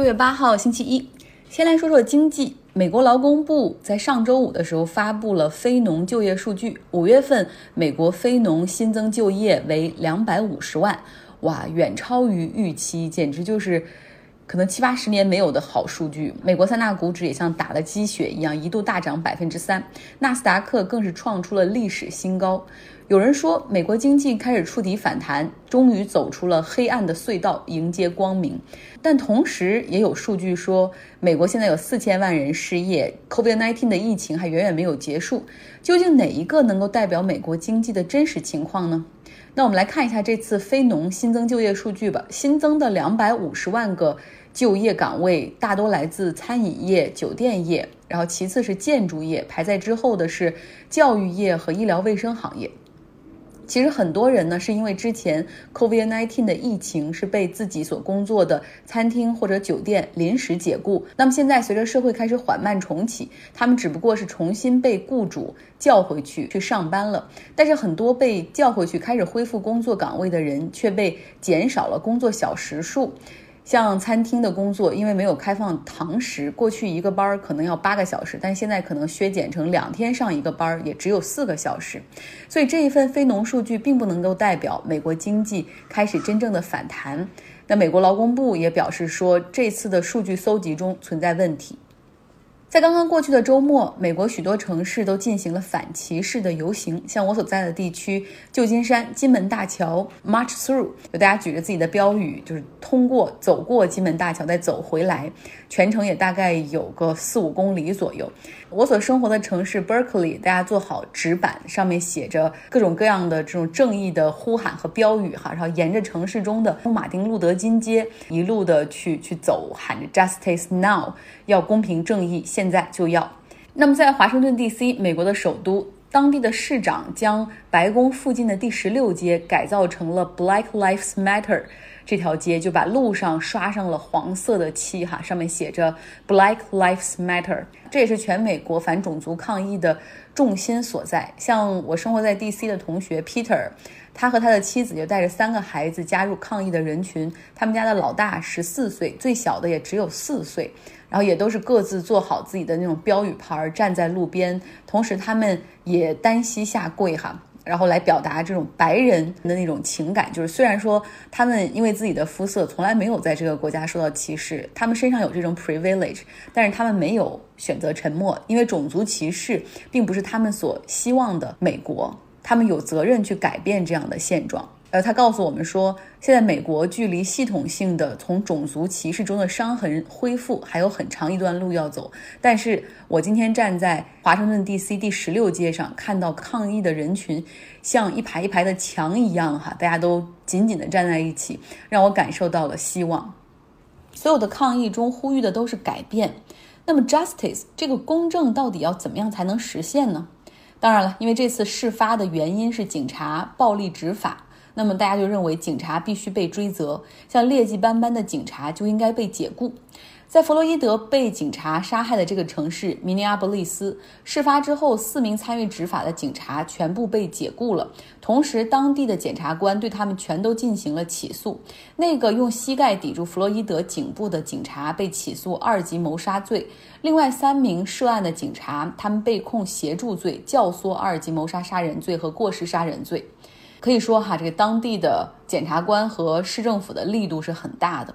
六月八号，星期一，先来说说经济。美国劳工部在上周五的时候发布了非农就业数据，五月份美国非农新增就业为两百五十万，哇，远超于预期，简直就是可能七八十年没有的好数据。美国三大股指也像打了鸡血一样，一度大涨百分之三，纳斯达克更是创出了历史新高。有人说，美国经济开始触底反弹，终于走出了黑暗的隧道，迎接光明。但同时，也有数据说，美国现在有四千万人失业，COVID-19 的疫情还远远没有结束。究竟哪一个能够代表美国经济的真实情况呢？那我们来看一下这次非农新增就业数据吧。新增的两百五十万个就业岗位，大多来自餐饮业、酒店业，然后其次是建筑业，排在之后的是教育业和医疗卫生行业。其实很多人呢，是因为之前 COVID-19 的疫情是被自己所工作的餐厅或者酒店临时解雇。那么现在随着社会开始缓慢重启，他们只不过是重新被雇主叫回去去上班了。但是很多被叫回去开始恢复工作岗位的人，却被减少了工作小时数。像餐厅的工作，因为没有开放堂食，过去一个班可能要八个小时，但现在可能削减成两天上一个班，也只有四个小时。所以这一份非农数据并不能够代表美国经济开始真正的反弹。那美国劳工部也表示说，这次的数据搜集中存在问题。在刚刚过去的周末，美国许多城市都进行了反歧视的游行。像我所在的地区，旧金山金门大桥 March Through，有大家举着自己的标语，就是通过走过金门大桥再走回来，全程也大概有个四五公里左右。我所生活的城市 Berkeley，大家做好纸板，上面写着各种各样的这种正义的呼喊和标语哈，然后沿着城市中的马丁路德金街一路的去去走，喊着 Justice Now，要公平正义。现在就要。那么，在华盛顿 D.C. 美国的首都，当地的市长将白宫附近的第十六街改造成了 Black Lives Matter 这条街，就把路上刷上了黄色的漆，哈，上面写着 Black Lives Matter。这也是全美国反种族抗议的重心所在。像我生活在 D.C. 的同学 Peter，他和他的妻子就带着三个孩子加入抗议的人群。他们家的老大十四岁，最小的也只有四岁。然后也都是各自做好自己的那种标语牌，站在路边，同时他们也单膝下跪哈，然后来表达这种白人的那种情感。就是虽然说他们因为自己的肤色从来没有在这个国家受到歧视，他们身上有这种 privilege，但是他们没有选择沉默，因为种族歧视并不是他们所希望的美国，他们有责任去改变这样的现状。呃，他告诉我们说，现在美国距离系统性的从种族歧视中的伤痕恢复还有很长一段路要走。但是我今天站在华盛顿 D.C. 第十六街上，看到抗议的人群像一排一排的墙一样，哈，大家都紧紧地站在一起，让我感受到了希望。所有的抗议中呼吁的都是改变。那么，justice 这个公正到底要怎么样才能实现呢？当然了，因为这次事发的原因是警察暴力执法。那么大家就认为警察必须被追责，像劣迹斑斑的警察就应该被解雇。在弗洛伊德被警察杀害的这个城市明尼阿波利斯，事发之后，四名参与执法的警察全部被解雇了，同时当地的检察官对他们全都进行了起诉。那个用膝盖抵住弗洛伊德颈部的警察被起诉二级谋杀罪，另外三名涉案的警察他们被控协助罪、教唆二级谋杀杀人罪和过失杀人罪。可以说哈，这个当地的检察官和市政府的力度是很大的，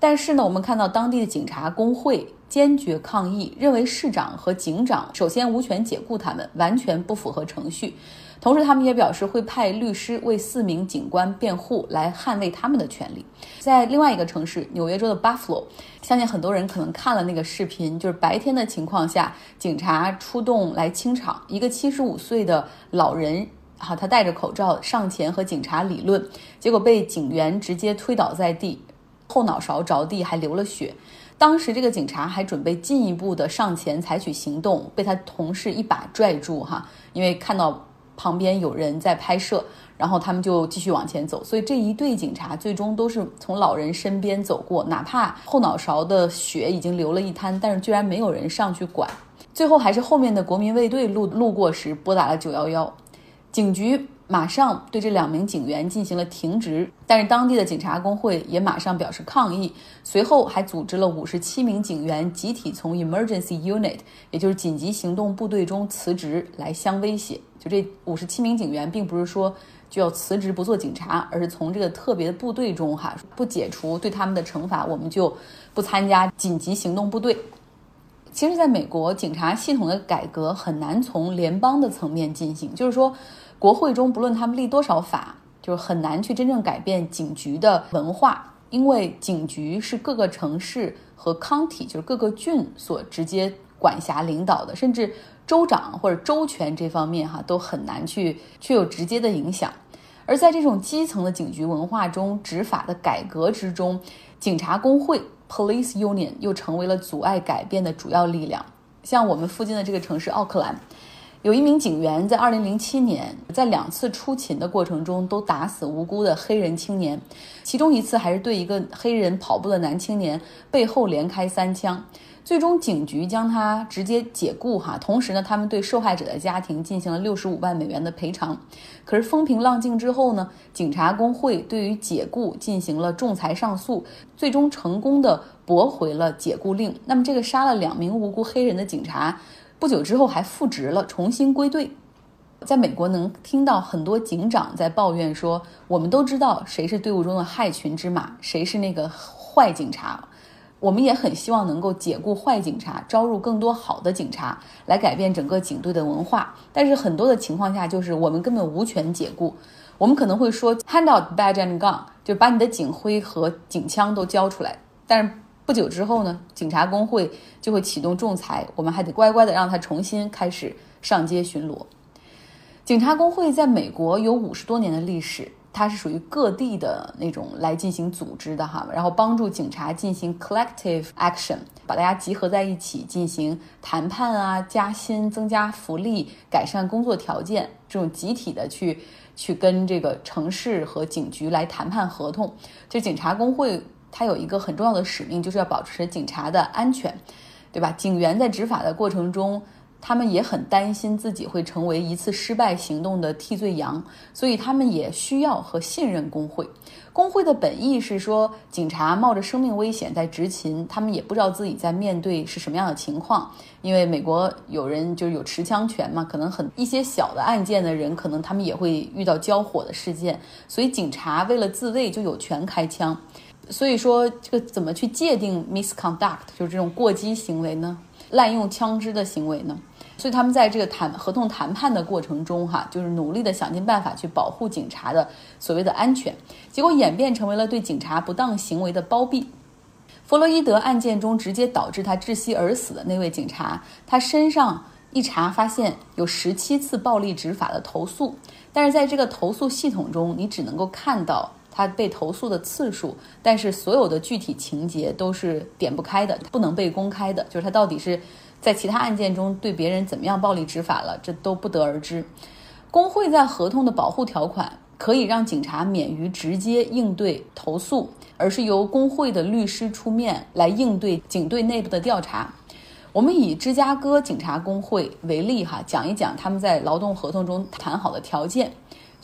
但是呢，我们看到当地的警察工会坚决抗议，认为市长和警长首先无权解雇他们，完全不符合程序。同时，他们也表示会派律师为四名警官辩护，来捍卫他们的权利。在另外一个城市，纽约州的 Buffalo，相信很多人可能看了那个视频，就是白天的情况下，警察出动来清场，一个七十五岁的老人。好，他戴着口罩上前和警察理论，结果被警员直接推倒在地，后脑勺着地还流了血。当时这个警察还准备进一步的上前采取行动，被他同事一把拽住哈，因为看到旁边有人在拍摄，然后他们就继续往前走。所以这一队警察最终都是从老人身边走过，哪怕后脑勺的血已经流了一滩，但是居然没有人上去管。最后还是后面的国民卫队路路过时拨打了九幺幺。警局马上对这两名警员进行了停职，但是当地的警察工会也马上表示抗议，随后还组织了五十七名警员集体从 emergency unit，也就是紧急行动部队中辞职来相威胁。就这五十七名警员，并不是说就要辞职不做警察，而是从这个特别的部队中哈不解除对他们的惩罚，我们就不参加紧急行动部队。其实，在美国，警察系统的改革很难从联邦的层面进行，就是说。国会中不论他们立多少法，就是很难去真正改变警局的文化，因为警局是各个城市和 county，就是各个郡所直接管辖领导的，甚至州长或者州权这方面哈都很难去去有直接的影响。而在这种基层的警局文化中，执法的改革之中，警察工会 （police union） 又成为了阻碍改变的主要力量。像我们附近的这个城市奥克兰。有一名警员在2007年在两次出勤的过程中都打死无辜的黑人青年，其中一次还是对一个黑人跑步的男青年背后连开三枪，最终警局将他直接解雇哈，同时呢，他们对受害者的家庭进行了65万美元的赔偿。可是风平浪静之后呢，警察工会对于解雇进行了仲裁上诉，最终成功的驳回了解雇令。那么这个杀了两名无辜黑人的警察。不久之后还复职了，重新归队。在美国能听到很多警长在抱怨说：“我们都知道谁是队伍中的害群之马，谁是那个坏警察。我们也很希望能够解雇坏警察，招入更多好的警察，来改变整个警队的文化。但是很多的情况下，就是我们根本无权解雇。我们可能会说，hand out badge and gun，就把你的警徽和警枪都交出来。但是。不久之后呢，警察工会就会启动仲裁，我们还得乖乖的让他重新开始上街巡逻。警察工会在美国有五十多年的历史，它是属于各地的那种来进行组织的哈，然后帮助警察进行 collective action，把大家集合在一起进行谈判啊、加薪、增加福利、改善工作条件，这种集体的去去跟这个城市和警局来谈判合同，就警察工会。他有一个很重要的使命，就是要保持警察的安全，对吧？警员在执法的过程中，他们也很担心自己会成为一次失败行动的替罪羊，所以他们也需要和信任工会。工会的本意是说，警察冒着生命危险在执勤，他们也不知道自己在面对是什么样的情况。因为美国有人就是有持枪权嘛，可能很一些小的案件的人，可能他们也会遇到交火的事件，所以警察为了自卫就有权开枪。所以说，这个怎么去界定 misconduct，就是这种过激行为呢？滥用枪支的行为呢？所以他们在这个谈合同谈判的过程中，哈，就是努力的想尽办法去保护警察的所谓的安全，结果演变成为了对警察不当行为的包庇。弗洛伊德案件中直接导致他窒息而死的那位警察，他身上一查发现有十七次暴力执法的投诉，但是在这个投诉系统中，你只能够看到。他被投诉的次数，但是所有的具体情节都是点不开的，不能被公开的。就是他到底是在其他案件中对别人怎么样暴力执法了，这都不得而知。工会在合同的保护条款可以让警察免于直接应对投诉，而是由工会的律师出面来应对警队内部的调查。我们以芝加哥警察工会为例，哈，讲一讲他们在劳动合同中谈好的条件。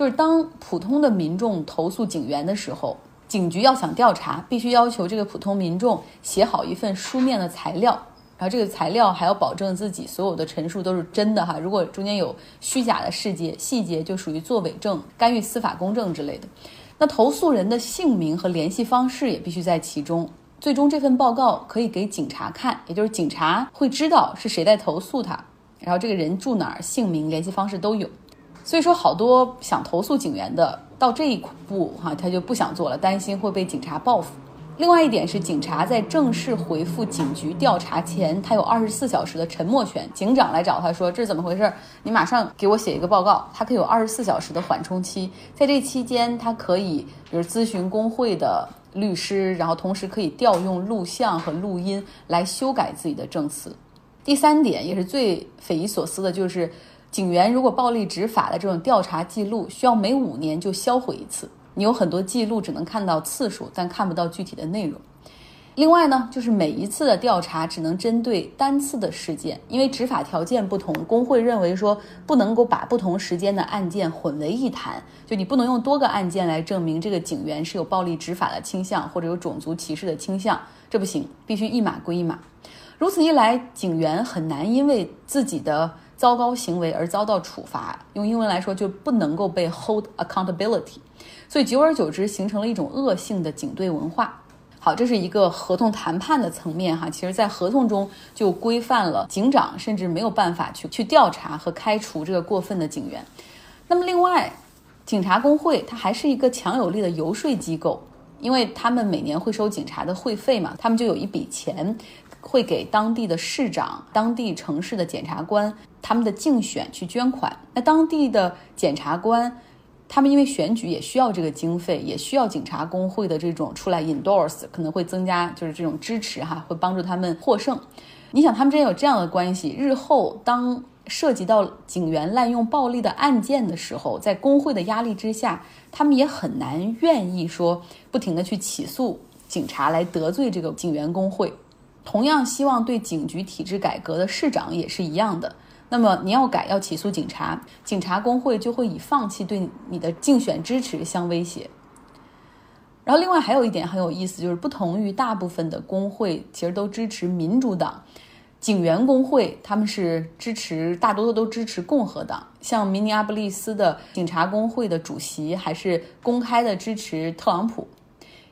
就是当普通的民众投诉警员的时候，警局要想调查，必须要求这个普通民众写好一份书面的材料，然后这个材料还要保证自己所有的陈述都是真的哈。如果中间有虚假的细节，细节就属于作伪证、干预司法公正之类的。那投诉人的姓名和联系方式也必须在其中。最终这份报告可以给警察看，也就是警察会知道是谁在投诉他，然后这个人住哪儿、姓名、联系方式都有。所以说，好多想投诉警员的到这一步哈，他就不想做了，担心会被警察报复。另外一点是，警察在正式回复警局调查前，他有二十四小时的沉默权。警长来找他说：“这是怎么回事？你马上给我写一个报告。”他可以有二十四小时的缓冲期，在这期间，他可以比如咨询工会的律师，然后同时可以调用录像和录音来修改自己的证词。第三点也是最匪夷所思的，就是。警员如果暴力执法的这种调查记录，需要每五年就销毁一次。你有很多记录，只能看到次数，但看不到具体的内容。另外呢，就是每一次的调查只能针对单次的事件，因为执法条件不同，工会认为说不能够把不同时间的案件混为一谈，就你不能用多个案件来证明这个警员是有暴力执法的倾向或者有种族歧视的倾向，这不行，必须一码归一码。如此一来，警员很难因为自己的糟糕行为而遭到处罚，用英文来说就不能够被 hold accountability，所以久而久之形成了一种恶性的警队文化。好，这是一个合同谈判的层面哈，其实，在合同中就规范了警长甚至没有办法去去调查和开除这个过分的警员。那么，另外，警察工会它还是一个强有力的游说机构，因为他们每年会收警察的会费嘛，他们就有一笔钱会给当地的市长、当地城市的检察官他们的竞选去捐款。那当地的检察官。他们因为选举也需要这个经费，也需要警察工会的这种出来 endorse，可能会增加就是这种支持哈，会帮助他们获胜。你想他们之间有这样的关系，日后当涉及到警员滥用暴力的案件的时候，在工会的压力之下，他们也很难愿意说不停的去起诉警察来得罪这个警员工会。同样希望对警局体制改革的市长也是一样的。那么你要改，要起诉警察，警察工会就会以放弃对你的竞选支持相威胁。然后另外还有一点很有意思，就是不同于大部分的工会，其实都支持民主党，警员工会他们是支持大多数都支持共和党。像明尼阿波利斯的警察工会的主席还是公开的支持特朗普。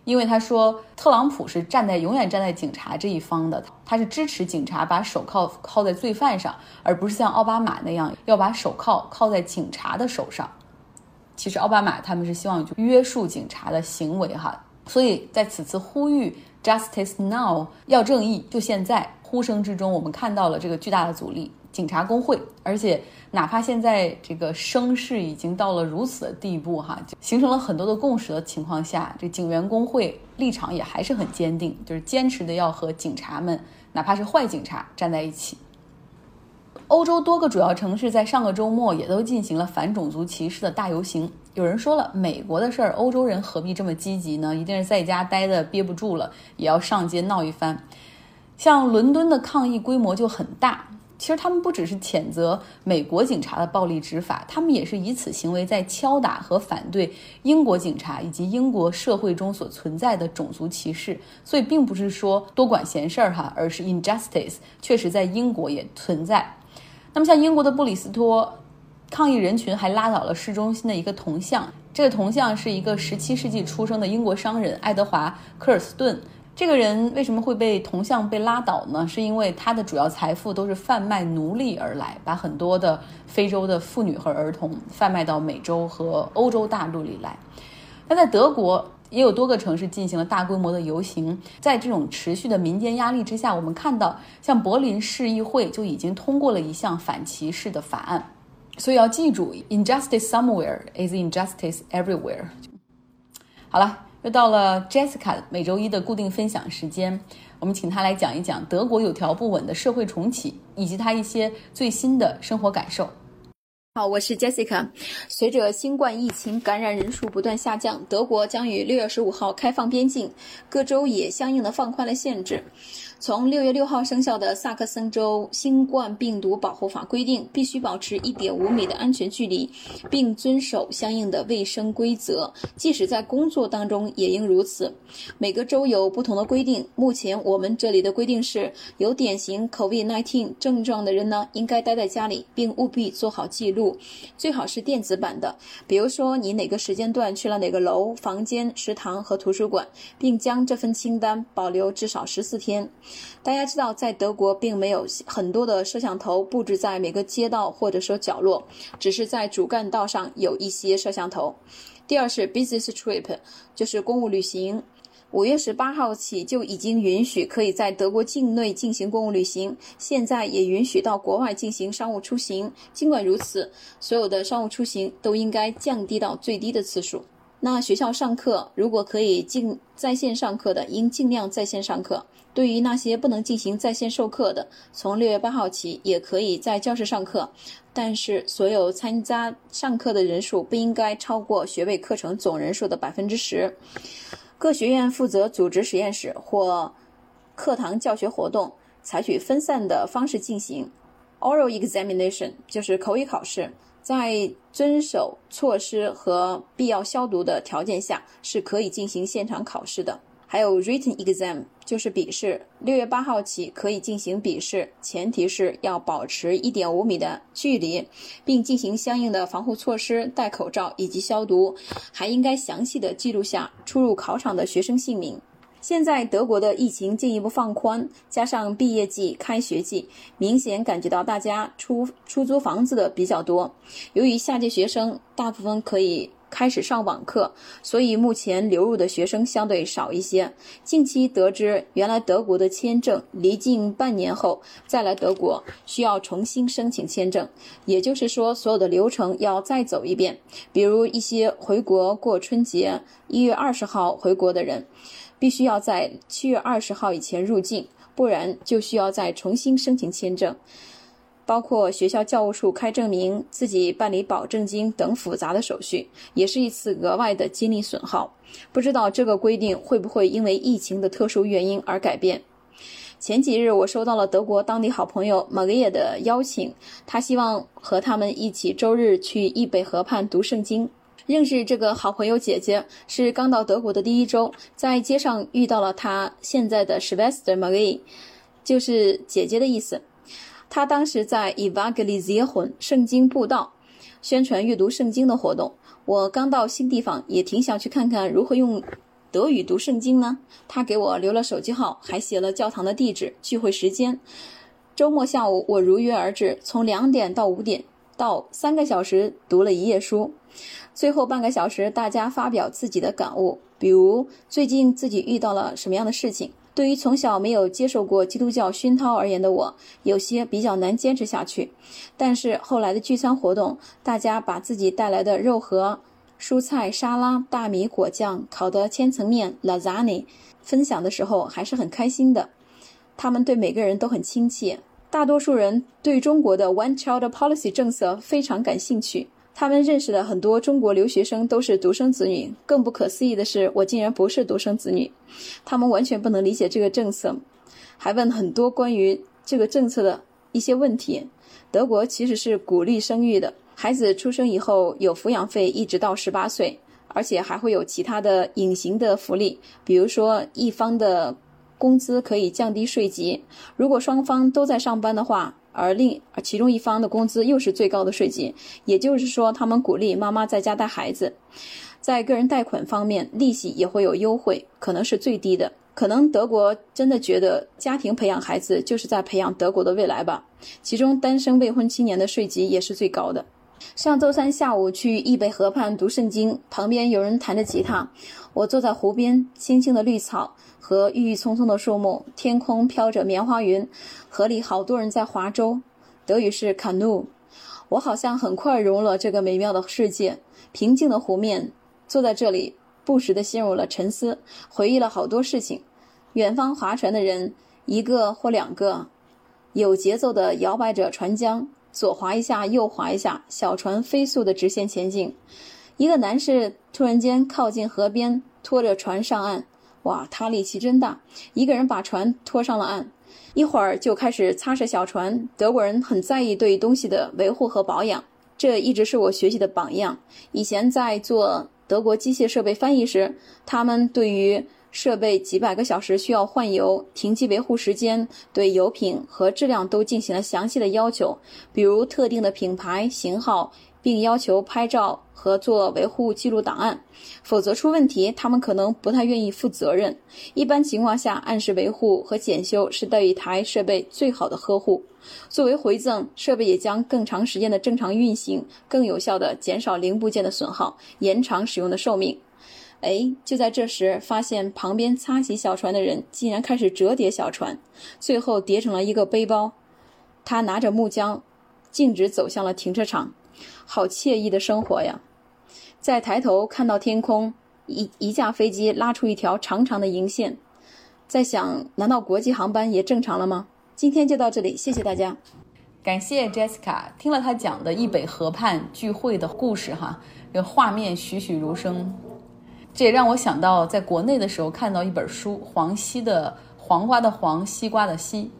因为他说，特朗普是站在永远站在警察这一方的，他是支持警察把手铐铐在罪犯上，而不是像奥巴马那样要把手铐铐在警察的手上。其实奥巴马他们是希望就约束警察的行为哈，所以在此次呼吁 Justice Now 要正义，就现在呼声之中，我们看到了这个巨大的阻力。警察工会，而且哪怕现在这个声势已经到了如此的地步，哈，形成了很多的共识的情况下，这警员工会立场也还是很坚定，就是坚持的要和警察们，哪怕是坏警察站在一起。欧洲多个主要城市在上个周末也都进行了反种族歧视的大游行。有人说了，美国的事儿，欧洲人何必这么积极呢？一定是在家待的憋不住了，也要上街闹一番。像伦敦的抗议规模就很大。其实他们不只是谴责美国警察的暴力执法，他们也是以此行为在敲打和反对英国警察以及英国社会中所存在的种族歧视。所以，并不是说多管闲事儿哈，而是 injustice 确实在英国也存在。那么，像英国的布里斯托抗议人群还拉倒了市中心的一个铜像，这个铜像是一个17世纪出生的英国商人爱德华科尔斯顿。这个人为什么会被铜像被拉倒呢？是因为他的主要财富都是贩卖奴隶而来，把很多的非洲的妇女和儿童贩卖到美洲和欧洲大陆里来。那在德国也有多个城市进行了大规模的游行，在这种持续的民间压力之下，我们看到像柏林市议会就已经通过了一项反歧视的法案。所以要记住，injustice somewhere is injustice everywhere。好了。又到了 Jessica 每周一的固定分享时间，我们请她来讲一讲德国有条不紊的社会重启，以及她一些最新的生活感受。好，我是 Jessica。随着新冠疫情感染人数不断下降，德国将于六月十五号开放边境，各州也相应的放宽了限制。从六月六号生效的萨克森州新冠病毒保护法规定，必须保持一点五米的安全距离，并遵守相应的卫生规则，即使在工作当中也应如此。每个州有不同的规定。目前我们这里的规定是，有典型 COVID-19 症状的人呢，应该待在家里，并务必做好记录，最好是电子版的。比如说，你哪个时间段去了哪个楼、房间、食堂和图书馆，并将这份清单保留至少十四天。大家知道，在德国并没有很多的摄像头布置在每个街道或者说角落，只是在主干道上有一些摄像头。第二是 business trip，就是公务旅行。五月十八号起就已经允许可以在德国境内进行公务旅行，现在也允许到国外进行商务出行。尽管如此，所有的商务出行都应该降低到最低的次数。那学校上课，如果可以进在线上课的，应尽量在线上课。对于那些不能进行在线授课的，从六月八号起也可以在教室上课，但是所有参加上课的人数不应该超过学位课程总人数的百分之十。各学院负责组织实验室或课堂教学活动采取分散的方式进行。Oral examination 就是口语考试，在遵守措施和必要消毒的条件下是可以进行现场考试的。还有 written exam 就是笔试，六月八号起可以进行笔试，前提是要保持一点五米的距离，并进行相应的防护措施，戴口罩以及消毒，还应该详细的记录下出入考场的学生姓名。现在德国的疫情进一步放宽，加上毕业季、开学季，明显感觉到大家出出租房子的比较多。由于下届学生大部分可以开始上网课，所以目前流入的学生相对少一些。近期得知，原来德国的签证离境半年后再来德国需要重新申请签证，也就是说，所有的流程要再走一遍。比如一些回国过春节，一月二十号回国的人。必须要在七月二十号以前入境，不然就需要再重新申请签证，包括学校教务处开证明、自己办理保证金等复杂的手续，也是一次额外的精力损耗。不知道这个规定会不会因为疫情的特殊原因而改变？前几日我收到了德国当地好朋友 Maria 的邀请，他希望和他们一起周日去易北河畔读圣经。认识这个好朋友姐姐是刚到德国的第一周，在街上遇到了她现在的 Schwester Marie，就是姐姐的意思。她当时在 Evangelization 圣经布道，宣传阅读圣经的活动。我刚到新地方，也挺想去看看如何用德语读圣经呢。她给我留了手机号，还写了教堂的地址、聚会时间。周末下午，我如约而至，从两点到五点，到三个小时读了一页书。最后半个小时，大家发表自己的感悟，比如最近自己遇到了什么样的事情。对于从小没有接受过基督教熏陶而言的我，有些比较难坚持下去。但是后来的聚餐活动，大家把自己带来的肉和蔬菜沙拉、大米果酱、烤的千层面 （lasagna） 分享的时候，还是很开心的。他们对每个人都很亲切，大多数人对中国的 One Child Policy 政策非常感兴趣。他们认识的很多中国留学生都是独生子女，更不可思议的是，我竟然不是独生子女。他们完全不能理解这个政策，还问很多关于这个政策的一些问题。德国其实是鼓励生育的，孩子出生以后有抚养费一直到十八岁，而且还会有其他的隐形的福利，比如说一方的工资可以降低税级，如果双方都在上班的话。而另其中一方的工资又是最高的税级，也就是说，他们鼓励妈妈在家带孩子。在个人贷款方面，利息也会有优惠，可能是最低的。可能德国真的觉得家庭培养孩子就是在培养德国的未来吧。其中，单身未婚青年的税级也是最高的。上周三下午去易北河畔读圣经，旁边有人弹着吉他，我坐在湖边，青青的绿草。和郁郁葱葱的树木，天空飘着棉花云，河里好多人在划舟，德语是 canoe。我好像很快融入了这个美妙的世界，平静的湖面，坐在这里，不时地陷入了沉思，回忆了好多事情。远方划船的人，一个或两个，有节奏地摇摆着船桨，左划一下，右划一下，小船飞速地直线前进。一个男士突然间靠近河边，拖着船上岸。哇，他力气真大，一个人把船拖上了岸，一会儿就开始擦拭小船。德国人很在意对东西的维护和保养，这一直是我学习的榜样。以前在做德国机械设备翻译时，他们对于设备几百个小时需要换油、停机维护时间、对油品和质量都进行了详细的要求，比如特定的品牌、型号。并要求拍照和做维护记录档案，否则出问题，他们可能不太愿意负责任。一般情况下，按时维护和检修是对一台设备最好的呵护。作为回赠，设备也将更长时间的正常运行，更有效地减少零部件的损耗，延长使用的寿命。哎，就在这时，发现旁边擦洗小船的人竟然开始折叠小船，最后叠成了一个背包。他拿着木浆，径直走向了停车场。好惬意的生活呀！再抬头看到天空，一一架飞机拉出一条长长的银线，在想：难道国际航班也正常了吗？今天就到这里，谢谢大家。感谢 Jessica，听了他讲的易北河畔聚会的故事，哈，这画面栩栩如生。这也让我想到，在国内的时候看到一本书，黄西的。黄瓜的黄，西瓜的西，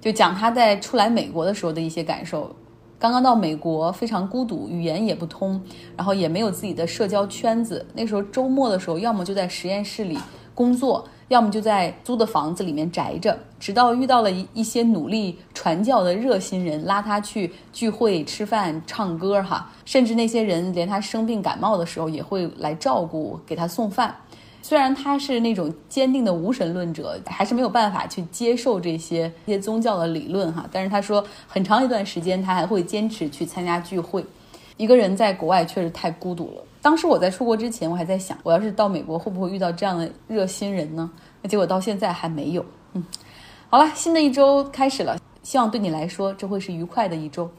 就讲他在初来美国的时候的一些感受。刚刚到美国，非常孤独，语言也不通，然后也没有自己的社交圈子。那时候周末的时候，要么就在实验室里工作，要么就在租的房子里面宅着。直到遇到了一一些努力传教的热心人，拉他去聚会、吃饭、唱歌，哈，甚至那些人连他生病感冒的时候也会来照顾，给他送饭。虽然他是那种坚定的无神论者，还是没有办法去接受这些一些宗教的理论哈。但是他说，很长一段时间他还会坚持去参加聚会。一个人在国外确实太孤独了。当时我在出国之前，我还在想，我要是到美国会不会遇到这样的热心人呢？那结果到现在还没有。嗯，好了，新的一周开始了，希望对你来说这会是愉快的一周。